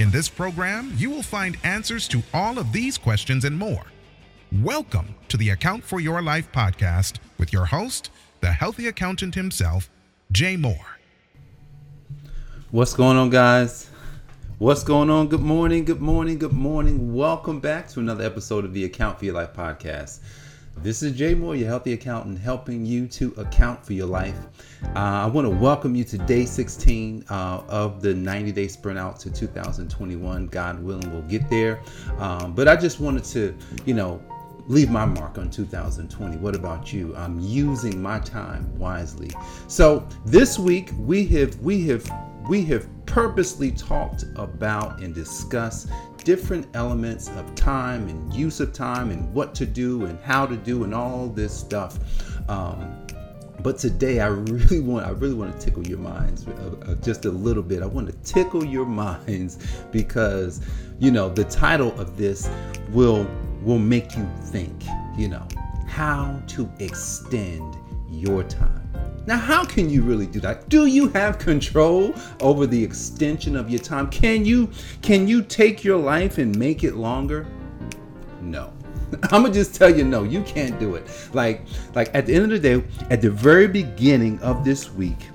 In this program, you will find answers to all of these questions and more. Welcome to the Account for Your Life podcast with your host, the healthy accountant himself, Jay Moore. What's going on, guys? What's going on? Good morning, good morning, good morning. Welcome back to another episode of the Account for Your Life podcast. This is Jay Moore, your healthy accountant, helping you to account for your life. Uh, I want to welcome you to day 16 uh, of the 90 day sprint out to 2021. God willing, we'll get there. Um, but I just wanted to, you know, leave my mark on 2020. What about you? I'm using my time wisely. So this week we have we have we have purposely talked about and discussed different elements of time and use of time and what to do and how to do and all this stuff. Um, but today I really want I really want to tickle your minds uh, uh, just a little bit. I want to tickle your minds because you know the title of this will will make you think, you know, how to extend your time. Now, how can you really do that? Do you have control over the extension of your time? Can you can you take your life and make it longer? No. I'm gonna just tell you no, you can't do it. Like like at the end of the day, at the very beginning of this week,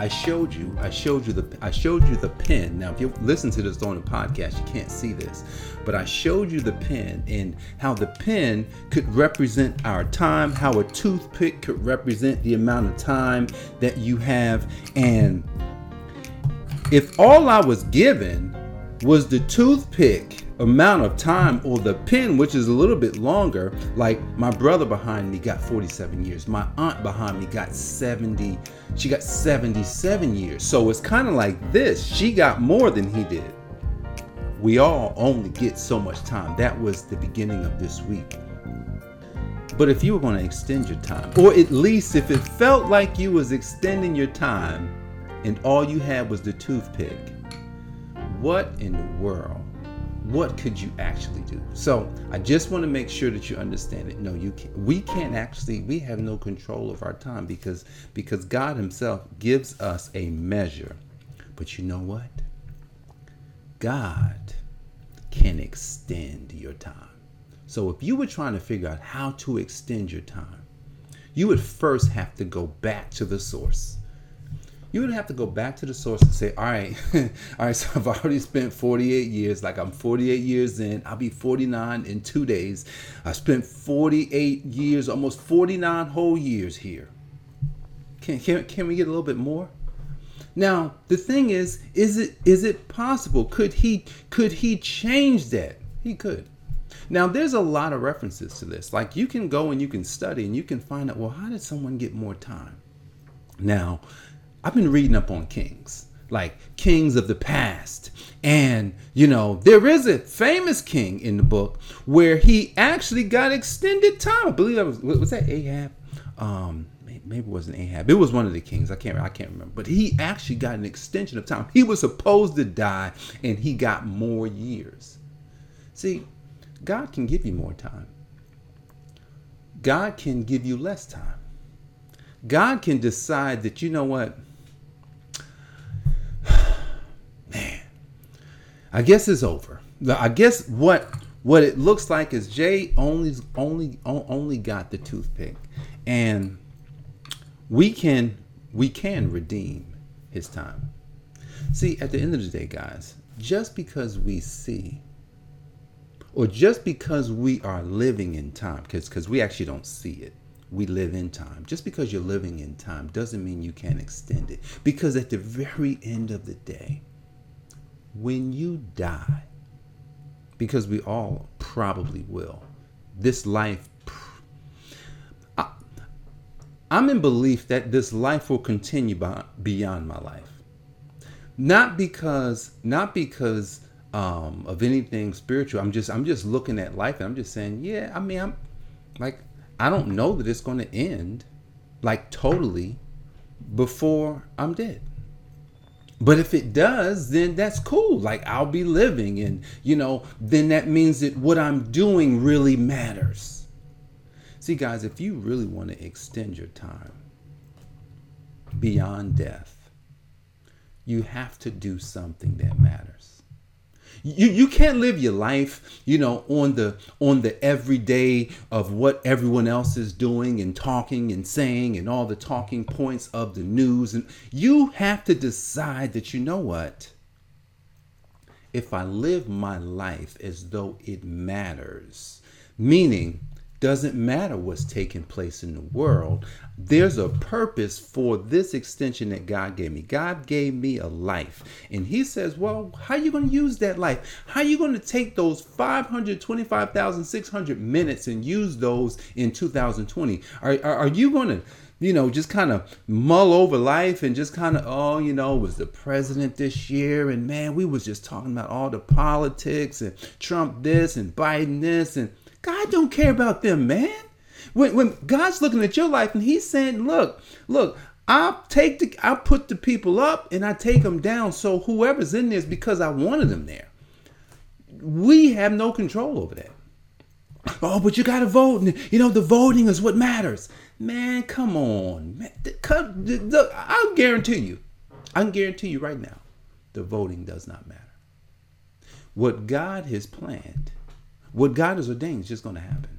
I showed you, I showed you the I showed you the pen. Now, if you listen to this on the podcast, you can't see this but I showed you the pen and how the pen could represent our time, how a toothpick could represent the amount of time that you have. And if all I was given was the toothpick amount of time or the pen which is a little bit longer like my brother behind me got 47 years my aunt behind me got 70 she got 77 years so it's kind of like this she got more than he did we all only get so much time. That was the beginning of this week. But if you were going to extend your time, or at least if it felt like you was extending your time and all you had was the toothpick, what in the world? What could you actually do? So I just want to make sure that you understand it. No, you can't. We can't actually. We have no control of our time because because God Himself gives us a measure. But you know what? God can extend your time. So if you were trying to figure out how to extend your time, you would first have to go back to the source. You would have to go back to the source and say, all right, all right, so I've already spent 48 years, like I'm 48 years in, I'll be 49 in two days. I spent 48 years, almost 49 whole years here. Can, can, can we get a little bit more? Now, the thing is, is it is it possible? Could he could he change that? He could. Now, there's a lot of references to this. Like you can go and you can study and you can find out, well, how did someone get more time? Now, I've been reading up on kings, like kings of the past. And, you know, there is a famous king in the book where he actually got extended time. I believe that was was that Ahab? Um, maybe it wasn't Ahab. It was one of the kings. I can't I can't remember. But he actually got an extension of time. He was supposed to die and he got more years. See, God can give you more time. God can give you less time. God can decide that you know what? I guess it's over. I guess what what it looks like is Jay only only only got the toothpick and we can we can redeem his time. See, at the end of the day, guys, just because we see or just because we are living in time, because because we actually don't see it. We live in time. Just because you're living in time doesn't mean you can't extend it. Because at the very end of the day, when you die, because we all probably will, this life I'm in belief that this life will continue by, beyond my life. Not because not because um, of anything spiritual. I'm just I'm just looking at life and I'm just saying, yeah. I mean, I'm like I don't know that it's going to end like totally before I'm dead. But if it does, then that's cool. Like I'll be living, and you know, then that means that what I'm doing really matters. See, guys, if you really want to extend your time beyond death, you have to do something that matters you you can't live your life you know on the on the everyday of what everyone else is doing and talking and saying and all the talking points of the news. And you have to decide that you know what? If i live my life as though it matters meaning doesn't matter what's taking place in the world. There's a purpose for this extension that God gave me. God gave me a life. And he says, well, how are you going to use that life? How are you going to take those 525,600 minutes and use those in 2020? Are, are, are you going to you know, just kind of mull over life and just kind of, oh, you know, was the president this year, and man, we was just talking about all the politics and Trump this and Biden this, and God don't care about them, man. When, when God's looking at your life and He's saying, "Look, look, I'll take the, I put the people up and I take them down. So whoever's in there is because I wanted them there. We have no control over that. Oh, but you got to vote. and You know, the voting is what matters. Man, come on. Man, come, look, I'll guarantee you, I can guarantee you right now, the voting does not matter. What God has planned what God has ordained is just going to happen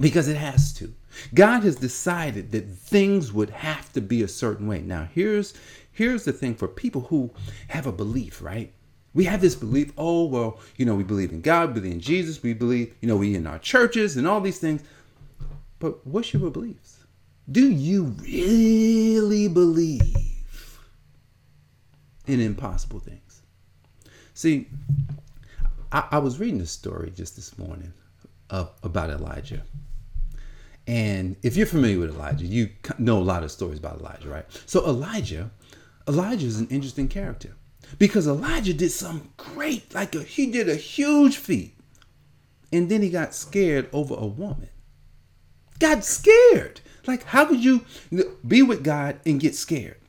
because it has to. God has decided that things would have to be a certain way. Now, here's here's the thing for people who have a belief, right? We have this belief, oh, well, you know, we believe in God, we believe in Jesus, we believe, you know, we in our churches and all these things. But what's your beliefs? Do you really believe in impossible things? See, I, I was reading a story just this morning uh, about Elijah. And if you're familiar with Elijah, you know a lot of stories about Elijah, right? So Elijah, Elijah is an interesting character because Elijah did something great, like a, he did a huge feat, and then he got scared over a woman. Got scared. Like how could you be with God and get scared?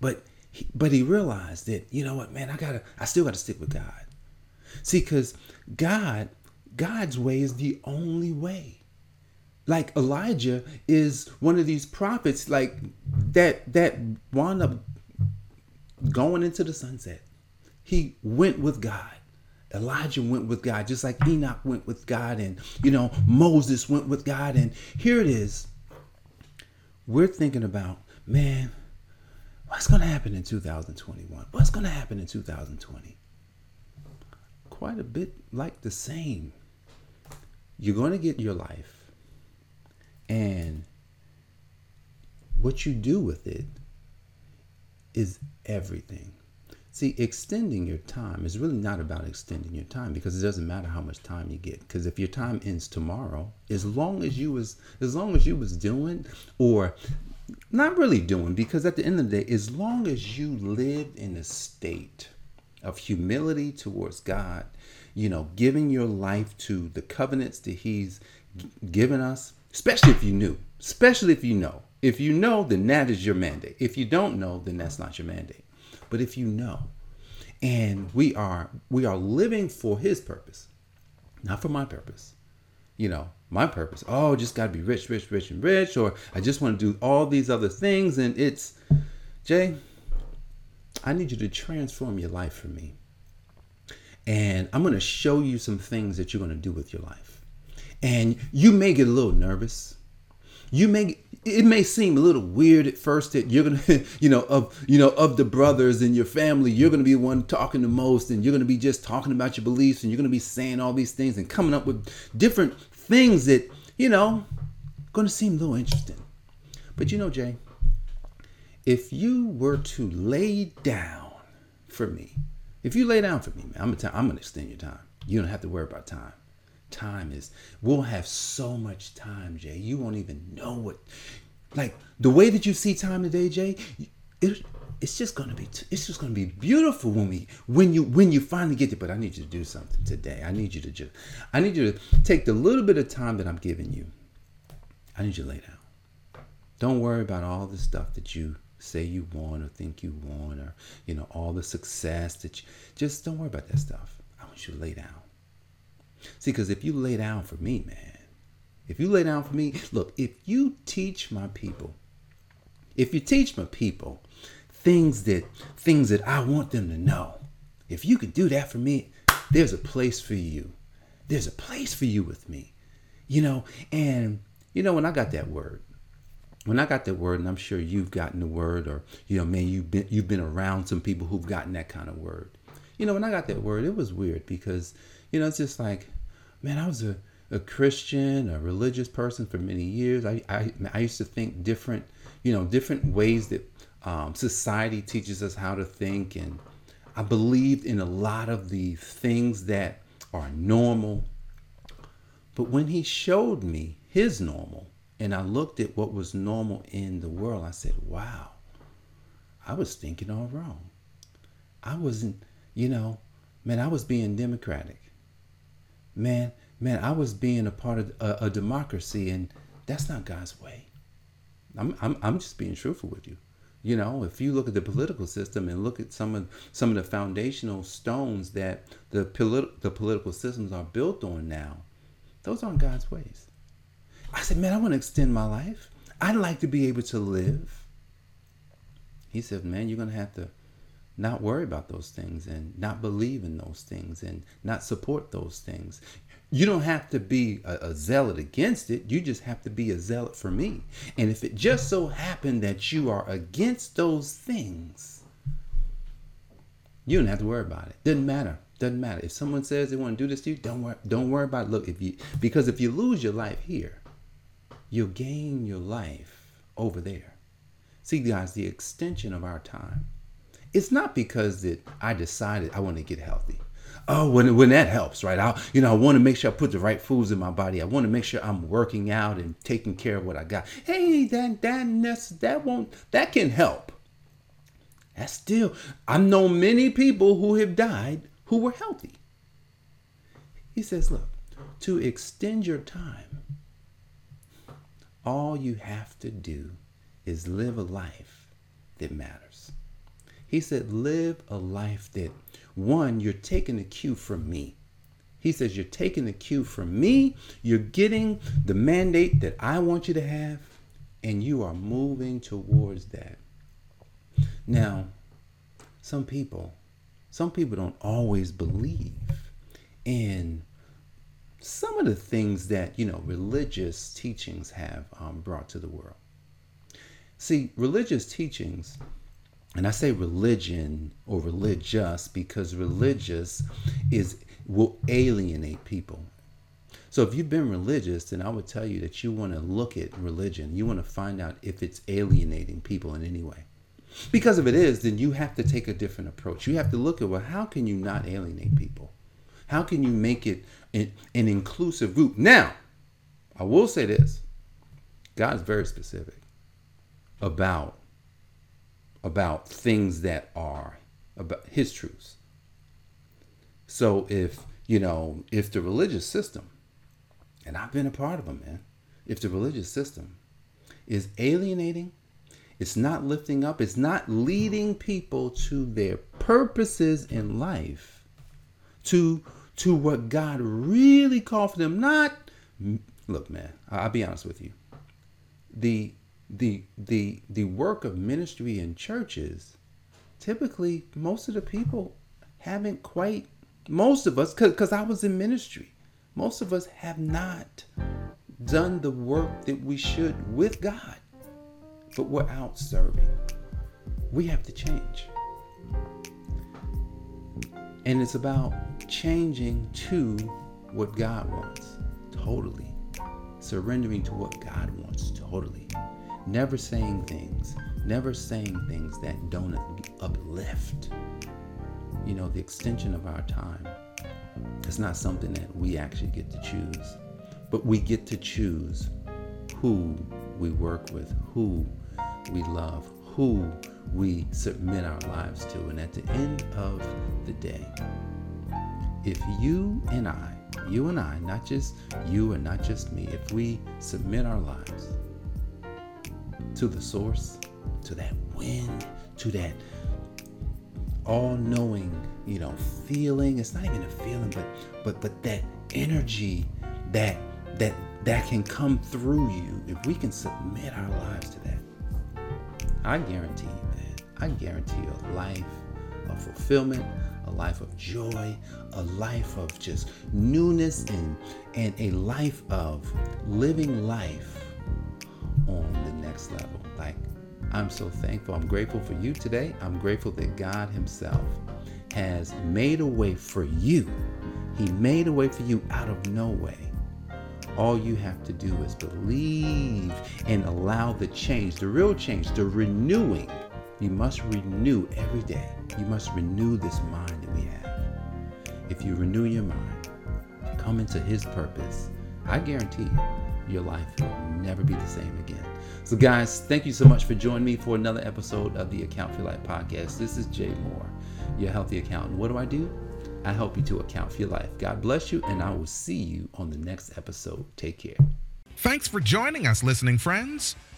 But he, but he realized that you know what, man, I gotta, I still gotta stick with God. See, because God, God's way is the only way. Like Elijah is one of these prophets, like that that wound up going into the sunset. He went with God. Elijah went with God, just like Enoch went with God, and you know, Moses went with God. And here it is. We're thinking about, man, what's to happen in 2021? What's to happen in 2020? Quite a bit like the same. You're going to get your life, and what you do with it is everything. See, extending your time is really not about extending your time because it doesn't matter how much time you get. Because if your time ends tomorrow, as long as you was as long as you was doing or not really doing, because at the end of the day, as long as you lived in a state of humility towards God, you know, giving your life to the covenants that He's given us, especially if you knew, especially if you know. If you know, then that is your mandate. If you don't know, then that's not your mandate. But if you know, and we are we are living for His purpose, not for my purpose. You know, my purpose. Oh, just got to be rich, rich, rich, and rich, or I just want to do all these other things, and it's Jay. I need you to transform your life for me. And I'm going to show you some things that you're going to do with your life. And you may get a little nervous. You may it may seem a little weird at first that you're gonna, you know, of you know, of the brothers in your family, you're gonna be the one talking the most, and you're gonna be just talking about your beliefs, and you're gonna be saying all these things and coming up with different things that, you know, gonna seem a little interesting. But you know, Jay, if you were to lay down for me, if you lay down for me, man, I'm gonna, I'm gonna extend your time. You don't have to worry about time. Time is, we'll have so much time, Jay. You won't even know what, like the way that you see time today, Jay. It, it's just gonna be it's just gonna be beautiful when we when you when you finally get there. But I need you to do something today. I need you to just I need you to take the little bit of time that I'm giving you. I need you to lay down. Don't worry about all the stuff that you say you want or think you want or you know all the success that you just don't worry about that stuff. I want you to lay down. See, because if you lay down for me, man, if you lay down for me, look, if you teach my people, if you teach my people things that things that I want them to know. If you could do that for me, there's a place for you. There's a place for you with me. You know, and you know when I got that word, when I got that word, and I'm sure you've gotten the word, or you know, man, you've been you've been around some people who've gotten that kind of word. You know, when I got that word, it was weird because, you know, it's just like, man, I was a, a Christian, a religious person for many years. I, I I used to think different, you know, different ways that um, society teaches us how to think, and I believed in a lot of the things that are normal. But when he showed me his normal, and I looked at what was normal in the world, I said, wow, I was thinking all wrong. I wasn't, you know, man, I was being democratic. Man, man, I was being a part of a, a democracy, and that's not God's way. I'm, I'm, I'm just being truthful with you. You know, if you look at the political system and look at some of some of the foundational stones that the polit- the political systems are built on now, those aren't God's ways. I said, man, I want to extend my life. I'd like to be able to live. He said, man, you're going to have to not worry about those things and not believe in those things and not support those things. You don't have to be a, a, zealot against it. You just have to be a zealot for me. And if it just so happened that you are against those things, you don't have to worry about it. Doesn't matter. Doesn't matter. If someone says they want to do this to you, don't worry. Don't worry about it. Look, if you because if you lose your life here, you'll gain your life over there. See, guys, the extension of our time. It's not because that I decided I want to get healthy. Oh when when that helps right? I you know i want to make sure i put the right foods in my body. I want to make sure i'm working out and taking care of what i got. Hey that that that won't that can help. That's still i've known many people who have died who were healthy. He says look to extend your time all you have to do is live a life that matters he said live a life that one, you're taking a cue from me. He says, You're taking the cue from me. You're getting the mandate that I want you to have, and you are moving towards that. Now, some people, some people don't always believe in some of the things that, you know, religious teachings have um, brought to the world. See, religious teachings and I say religion or religious because religious is will alienate people. So if you've been religious, then I would tell you that you want to look at religion. You want to find out if it's alienating people in any way. Because if it is, then you have to take a different approach. You have to look at well, how can you not alienate people? How can you make it an, inclusive group? Now, I will say this God's very specific about about things that are about his truths. So if, you know, if the religious system, and I've been a part of them, man, if the religious system is alienating, it's not lifting up, it's not leading people to their purposes in life, to to what God really called for them. Not look, man, I'll be honest with you. The the the the work of ministry in churches typically most of the people haven't quite most of us because i was in ministry most of us have not done the work that we should with god but we're out serving we have to change and it's about changing to what god wants totally surrendering to what god wants totally never saying things, never saying things that don't uplift. You know, the extension of our time. It's not something that we actually get to choose, but we get to choose who we work with, who we love, who we submit our lives to. And at the end of the day, if you and I, you and I, not just you and not just me, if we submit our lives to the source, to that wind, to that all-knowing, you know, feeling. It's not even a feeling, but but but that energy that that that can come through you if we can submit our lives to that. I guarantee you. I guarantee you a life of fulfillment, a life of joy, a life of just newness and and a life of living life on the next level. Like I'm so thankful. I'm grateful for you today. I'm grateful that God Himself has made a way for you. He made a way for you out of no way. All you have to do is believe and allow the change, the real change, the renewing. You must renew every day. You must renew this mind that we have. If you renew your mind, come into His purpose, I guarantee you, your life will never be the same again. So, guys, thank you so much for joining me for another episode of the Account for Life podcast. This is Jay Moore, your healthy accountant. What do I do? I help you to account for your life. God bless you, and I will see you on the next episode. Take care. Thanks for joining us, listening friends.